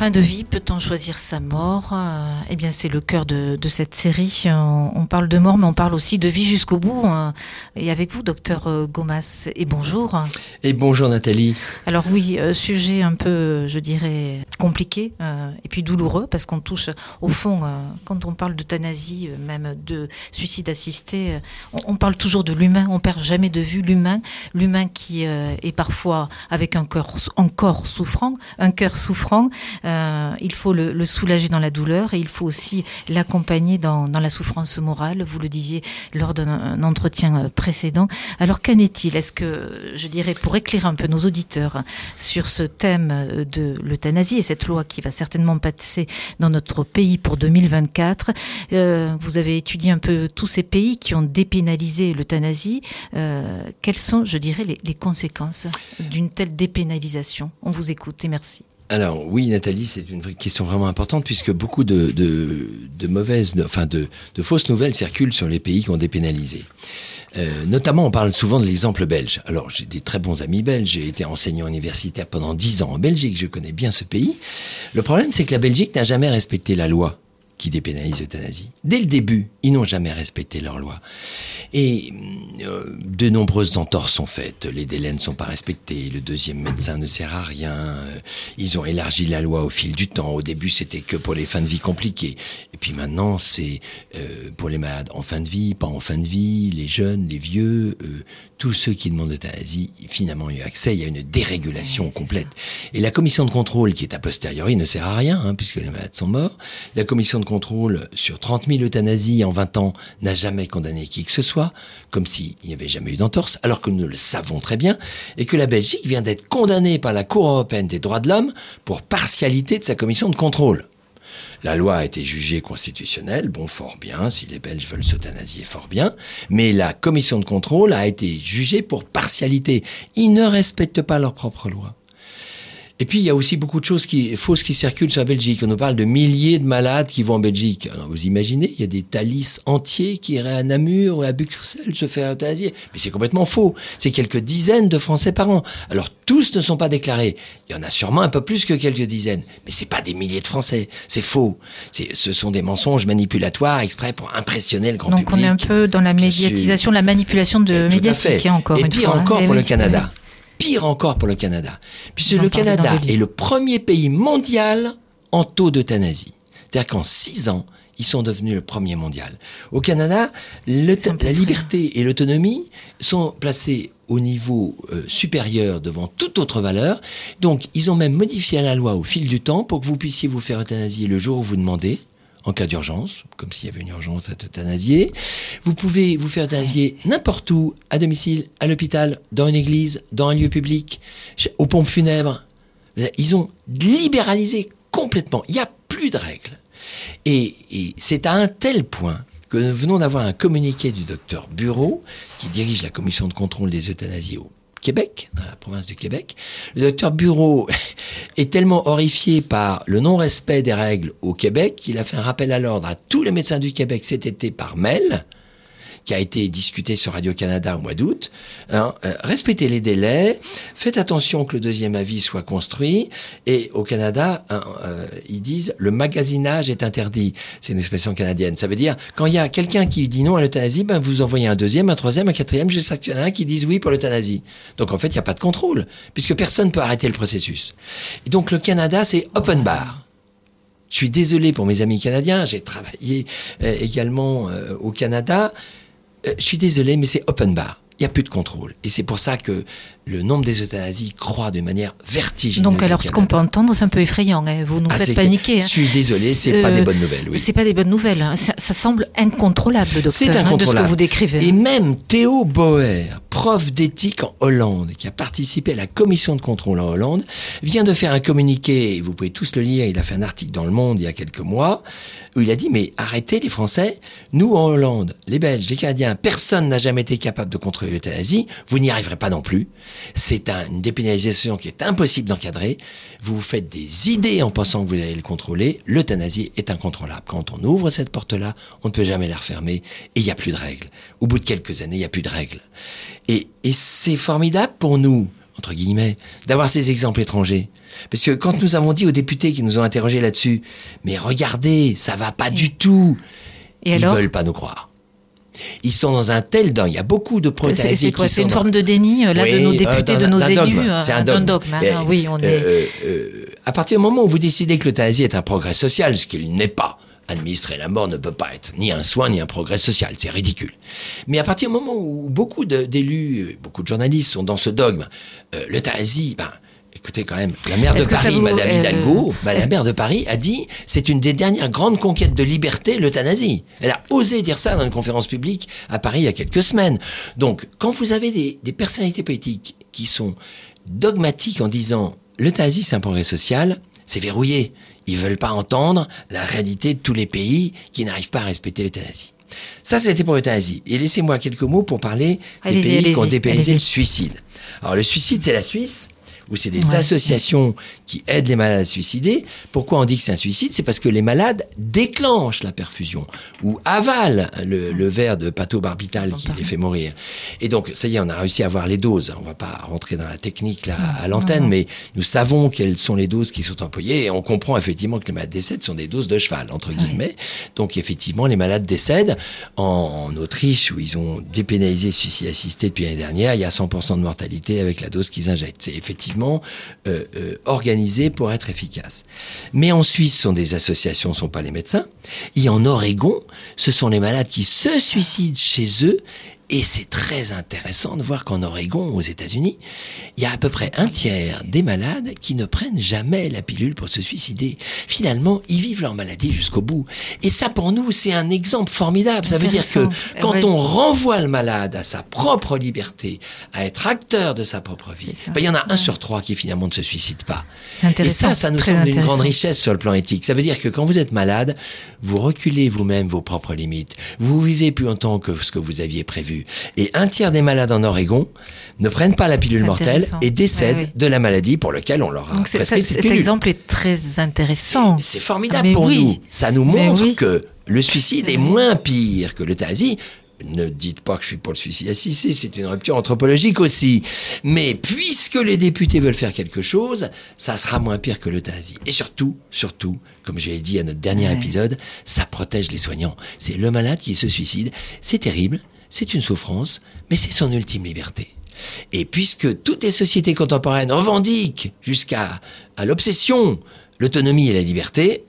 Fin de vie, peut-on choisir sa mort? Euh, Eh bien, c'est le cœur de, de cette série. On, on parle de mort, mais on parle aussi de vie jusqu'au bout. hein. Et avec vous, docteur euh, Gomas, et bonjour. Et bonjour Nathalie. Alors oui, euh, sujet un peu, je dirais, compliqué euh, et puis douloureux, parce qu'on touche, au fond, euh, quand on parle d'euthanasie, euh, même de suicide assisté, euh, on, on parle toujours de l'humain, on perd jamais de vue l'humain, l'humain qui euh, est parfois avec un cœur un corps souffrant, un cœur souffrant. Euh, il faut le, soulager dans la douleur et il faut aussi l'accompagner dans, la souffrance morale. Vous le disiez lors d'un un entretien euh, précédent. Alors qu'en est-il? Est-ce que, je dirais, pour éclairer un peu nos auditeurs sur ce thème euh, de l'euthanasie et cette loi qui va certainement passer dans notre pays pour 2024, euh, vous avez étudié un peu tous ces pays qui ont dépénalisé l'euthanasie. Euh, quelles sont, je dirais, les, les conséquences d'une telle dépénalisation? On vous écoute et merci. Alors oui Nathalie, c'est une question vraiment importante puisque beaucoup de, mauvaises, enfin de fausses nouvelles circulent sur les pays qui ont dépénalisé. Euh, notamment, on parle souvent de l'exemple belge. Alors, j'ai des très bons amis belges. J'ai été enseignant universitaire pendant dix ans en Belgique. Je connais bien ce pays. Le problème, c'est que la Belgique n'a jamais respecté la loi qui dépénalise l'euthanasie. Dès le début, ils n'ont jamais respecté leur loi. Et euh, de nombreuses entorses sont faites. Les délais ne sont pas respectés. Le deuxième médecin ne sert à rien. Euh, Ils ont élargi la loi au fil du temps. Au début, c'était que pour les fins de vie compliquées. Et puis maintenant, c'est euh, pour les malades en fin de vie, pas en fin de vie, les jeunes, les vieux, euh, tous ceux qui demandent l'euthanasie, finalement, ont eu accès. Il y a une dérégulation complète. Et la commission de contrôle, qui est a posteriori, ne sert à rien, hein, puisque les malades sont morts. La commission de contrôle sur 30 000 euthanasies en 20 ans n'a jamais condamné qui que ce soit, comme s'il n'y avait jamais eu d'entorse, alors que nous le savons très bien, et que la Belgique vient d'être condamnée par la Cour européenne des droits de l'homme pour partialité de sa commission de contrôle. La loi a été jugée constitutionnelle, bon, fort bien, si les Belges veulent s'euthanasier, fort bien, mais la commission de contrôle a été jugée pour partialité. Ils ne respectent pas leur propre loi. Et puis, il y a aussi beaucoup de choses qui, fausses qui circulent sur la Belgique. On nous parle de milliers de malades qui vont en Belgique. Alors, vous imaginez, il y a des Thalys entiers qui iraient à Namur ou à Bruxelles se faire euthanasier. Mais c'est complètement faux. C'est quelques dizaines de Français par an. Alors, tous ne sont pas déclarés. Il y en a sûrement un peu plus que quelques dizaines. Mais c'est pas des milliers de Français. C'est faux. Ce sont des mensonges manipulatoires exprès pour impressionner le grand Donc public. on est un peu dans la médiatisation, la manipulation de à médiatique hein, encore Et une pire fois. hein. encore Eh pour oui, le Canada. oui. Pire encore pour le Canada. Puisque le Canada est le premier pays mondial en taux d'euthanasie. C'est-à-dire qu'en six ans, ils sont devenus le premier mondial. Au Canada, le- la liberté et l'autonomie sont placés au niveau euh, supérieur devant toute autre valeur. Donc, ils ont même modifié la loi au fil du temps pour que vous puissiez vous faire euthanasier le jour où vous demandez en cas d'urgence, comme s'il y avait une urgence à t'euthanasier. Vous pouvez vous faire euthanasier n'importe où, à domicile, à l'hôpital, dans une église, dans un lieu public, aux pompes funèbres. Ils ont libéralisé complètement. Il n'y a plus de règles. Et, et c'est à un tel point que nous venons d'avoir un communiqué du docteur Bureau, qui dirige la commission de contrôle des euthanasies au Québec, dans la province du Québec. Le docteur Bureau est tellement horrifié par le non-respect des règles au Québec qu'il a fait un rappel à l'ordre à tous les médecins du Québec cet été par mail, qui a été discuté sur Radio-Canada au mois d'août. Hein, euh, respectez les délais, faites attention que le deuxième avis soit construit. Et au Canada, hein, euh, ils disent le magasinage est interdit. C'est une expression canadienne. Ça veut dire quand il y a quelqu'un qui dit non à l'euthanasie, ben vous envoyez un deuxième, un troisième, un quatrième, a un qui dise oui pour l'euthanasie. Donc en fait, il n'y a pas de contrôle, puisque personne ne peut arrêter le processus. Et donc le Canada, c'est open bar. Je suis désolé pour mes amis canadiens, j'ai travaillé euh, également au Canada. Euh, je suis désolé, mais c'est open bar. Il n'y a plus de contrôle. Et c'est pour ça que le nombre des euthanasies croît de manière vertigineuse. Donc alors ce qu'on peut entendre, c'est un peu effrayant. hein. Vous nous Ah, faites que- paniquer. hein. Je suis désolé, c'est pas Euh, des bonnes nouvelles. Oui. C'est pas des bonnes nouvelles. hein. Ça, ça semble incontrôlable, docteur, C'est hein, de ce que incontrôlable. vous décrivez. Et même Théo Boer, prof d'éthique en Hollande, qui a participé à la commission de contrôle en Hollande, vient de faire un communiqué, et vous pouvez tous le lire, il a fait un article dans Le Monde il y a quelques mois, où il a dit, mais arrêtez les Français, nous en Hollande, les Belges, les Canadiens, personne n'a jamais été capable de contrôler l'euthanasie, vous n'y arriverez pas non plus. C'est un- une dépénalisation qui est impossible d'encadrer. Vous vous faites des idées en pensant que vous allez le contrôler. L'euthanasie est incontrôlable. Quand on ouvre cette porte-là, on ne peut jamais la refermer et il n'y a plus de règles. Au bout de quelques années, il n'y a plus de règles. Et, et c'est formidable pour nous, entre guillemets, d'avoir ces exemples étrangers. Parce que quand nous avons dit aux députés qui nous ont interrogés là-dessus, mais regardez, ça va pas du tout, Et ils alors? veulent pas nous croire. Ils sont dans un tel dogme. Il y a beaucoup de pro-euthanasies c'est quoi C'est une dans- forme de déni euh, là de nos euh, députés, de nos élus dogme. euh, C'est un d'un dogme. hein. Ah oui, on est. Euh, euh, à partir du moment où vous décidez que l'euthanasie est un progrès social, ce qu'il n'est pas, administrer la mort ne peut pas être ni un soin ni un progrès social, c'est ridicule. Mais à partir du moment où beaucoup d'élus, beaucoup de journalistes sont dans ce dogme, l'euthanasie, ben, écoutez quand même, la maire de Paris, vous- Madame euh, Hidalgo, bah, la maire de Paris a dit, c'est une des dernières grandes conquêtes de liberté, l'euthanasie. Elle a osé dire ça dans une conférence publique à Paris il y a quelques semaines. Donc, quand vous avez des, des personnalités politiques qui sont dogmatiques en disant l'euthanasie c'est un progrès social, c'est verrouillé. Ils veulent pas entendre la réalité de tous les pays qui n'arrivent pas à respecter l'euthanasie. Ça, c'était pour l'euthanasie. Et laissez-moi quelques mots pour parler des pays qui ont dépénalisé le suicide. Alors, le suicide, c'est la Suisse, où c'est des Ouais. associations qui aident les malades à se suicider. Pourquoi on dit que c'est un suicide? C'est parce que les malades déclenchent la perfusion ou avalent le, le verre de pathobarbital qui les fait mourir. Et donc, ça y est, on a réussi à avoir les doses. On va pas rentrer dans la technique là à l'antenne, mais nous savons quelles sont les doses qui sont employées et on comprend effectivement que les malades décèdent sont des doses de cheval, entre guillemets. Donc, effectivement, les malades décèdent. En, en Autriche, où ils ont dépénalisé le suicide assisté depuis l'année dernière, il y a 100% de mortalité avec la dose qu'ils injectent. C'est effectivement euh, euh, organisé pour être efficace. Mais en Suisse, ce sont des associations, ce ne sont pas les médecins. Et en Oregon, ce sont les malades qui se suicident chez eux. Et c'est très intéressant de voir qu'en Oregon, aux États-Unis, il y a à peu près un tiers des malades qui ne prennent jamais la pilule pour se suicider. Finalement, ils vivent leur maladie jusqu'au bout. Et ça, pour nous, c'est un exemple formidable. Ça veut dire que quand Ouais. on renvoie le malade à sa propre liberté, à être acteur de sa propre vie, ben, il y en a un sur trois qui finalement ne se suicide pas. Et ça, ça nous semble une grande richesse sur le plan éthique. Ça veut dire que quand vous êtes malade, vous reculez vous-même vos propres limites. Vous vivez plus longtemps que ce que vous aviez prévu. Et un tiers des malades en Oregon ne prennent pas la pilule mortelle et décèdent Ouais, ouais. de la maladie pour laquelle on leur a Donc prescrit ça- cet pilule. exemple est très intéressant. C'est formidable pour oui. nous. Ça nous montre oui. que le suicide est moins pire que l'euthanasie. Ne dites pas que je suis pour le suicide assisté, c'est une rupture anthropologique aussi. Mais puisque les députés veulent faire quelque chose, ça sera moins pire que l'euthanasie. Et surtout, surtout, comme je l'ai dit à notre dernier Ouais. épisode, ça protège les soignants. C'est le malade qui se suicide. C'est terrible, c'est une souffrance, mais c'est son ultime liberté. Et puisque toutes les sociétés contemporaines revendiquent jusqu'à l'obsession l'autonomie et la liberté,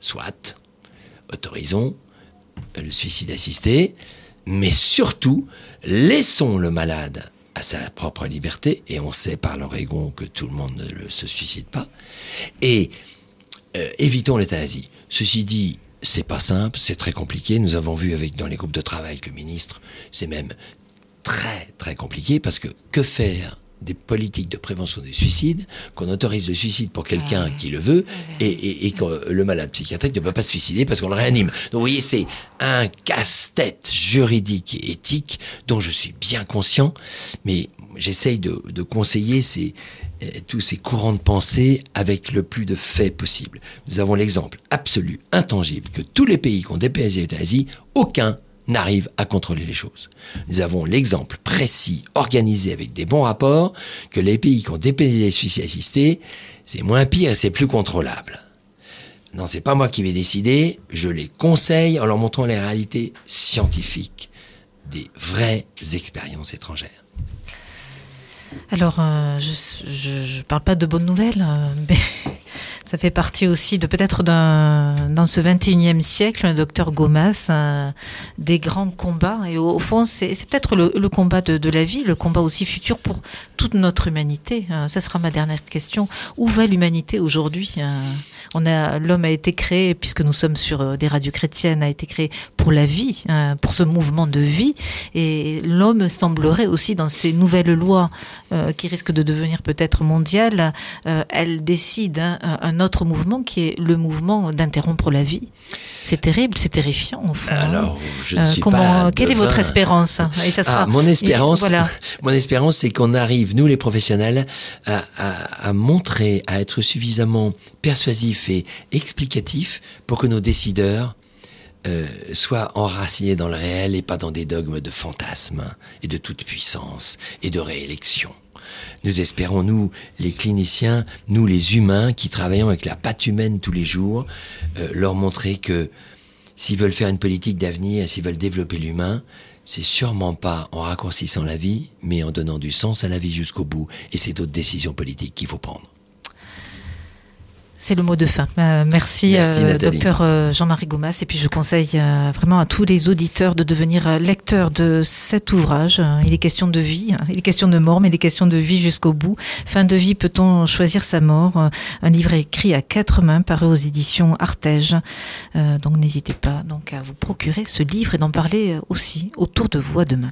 soit, autorisons le suicide assisté, mais surtout, laissons le malade à sa propre liberté, et on sait par l'Oregon que tout le monde ne se suicide pas, et euh, évitons l'euthanasie. Ceci dit, c'est pas simple, c'est très compliqué. Nous avons vu avec dans les groupes de travail avec le ministre, c'est même très très compliqué parce que que faire des politiques de prévention des suicides, qu'on autorise le suicide pour quelqu'un Ah qui le veut, et, et- et que le malade psychiatrique ne peut pas se suicider parce qu'on le réanime. Donc vous voyez, c'est un casse-tête juridique et éthique dont je suis bien conscient, mais j'essaye de, de conseiller ces, euh, tous ces courants de pensée avec le plus de faits possible. Nous avons l'exemple absolu, intangible, que tous les pays qui ont dépénalisé l'euthanasie, aucun n'arrive à contrôler les choses. Nous avons l'exemple précis, organisé avec des bons rapports, que les pays qui ont dépénalisé les suicides assistés, c'est moins pire et c'est plus contrôlable. Non, c'est pas moi qui vais décider, je les conseille en leur montrant les réalités scientifiques des vraies expériences étrangères. Alors, euh, je ne parle pas de bonnes nouvelles, euh, mais ça fait partie aussi de peut-être dans ce 21e siècle, le docteur Gomas, euh, des grands combats. Et au, fond, c'est peut-être le, le combat de, de la vie, le combat aussi futur pour toute notre humanité. Euh, ça sera ma dernière question. Où va l'humanité aujourd'hui Euh, On a L'homme a été créé, puisque nous sommes sur euh, des radios chrétiennes, a été créé pour la vie, euh, pour ce mouvement de vie. Et l'homme semblerait aussi dans ces nouvelles lois euh, qui risquent de devenir peut-être mondiales, euh, elle décide hein, un autre mouvement qui est le mouvement d'interrompre la vie. C'est terrible, c'est terrifiant. Hein. Alors, je ne Euh, comment, pas quelle est votre espérance Et ça sera. Ah, mon espérance, Et voilà. mon espérance, c'est qu'on arrive, nous les professionnels, à, à- à montrer, à être suffisamment persuasifs et explicatifs pour que nos décideurs euh, soient enracinés dans le réel et pas dans des dogmes de fantasmes et de toute puissance et de réélection. Nous espérons, nous, les cliniciens, nous, les humains qui travaillons avec la patte humaine tous les jours, euh, leur montrer que s'ils veulent faire une politique d'avenir, s'ils veulent développer l'humain, c'est sûrement pas en raccourcissant la vie, mais en donnant du sens à la vie jusqu'au bout. Et c'est d'autres décisions politiques qu'il faut prendre. C'est le mot de fin. Euh, merci, Merci, euh, docteur euh, Jean-Marie Goumas. Et puis je conseille euh, vraiment à tous les auditeurs de devenir lecteurs de cet ouvrage. Il est question de vie, hein. il est question de mort, mais il est question de vie jusqu'au bout. Fin de vie, peut-on choisir sa mort? Un livre écrit à quatre mains, paru aux éditions Artege. Donc n'hésitez pas donc à vous procurer ce livre et d'en parler aussi autour de vous à demain.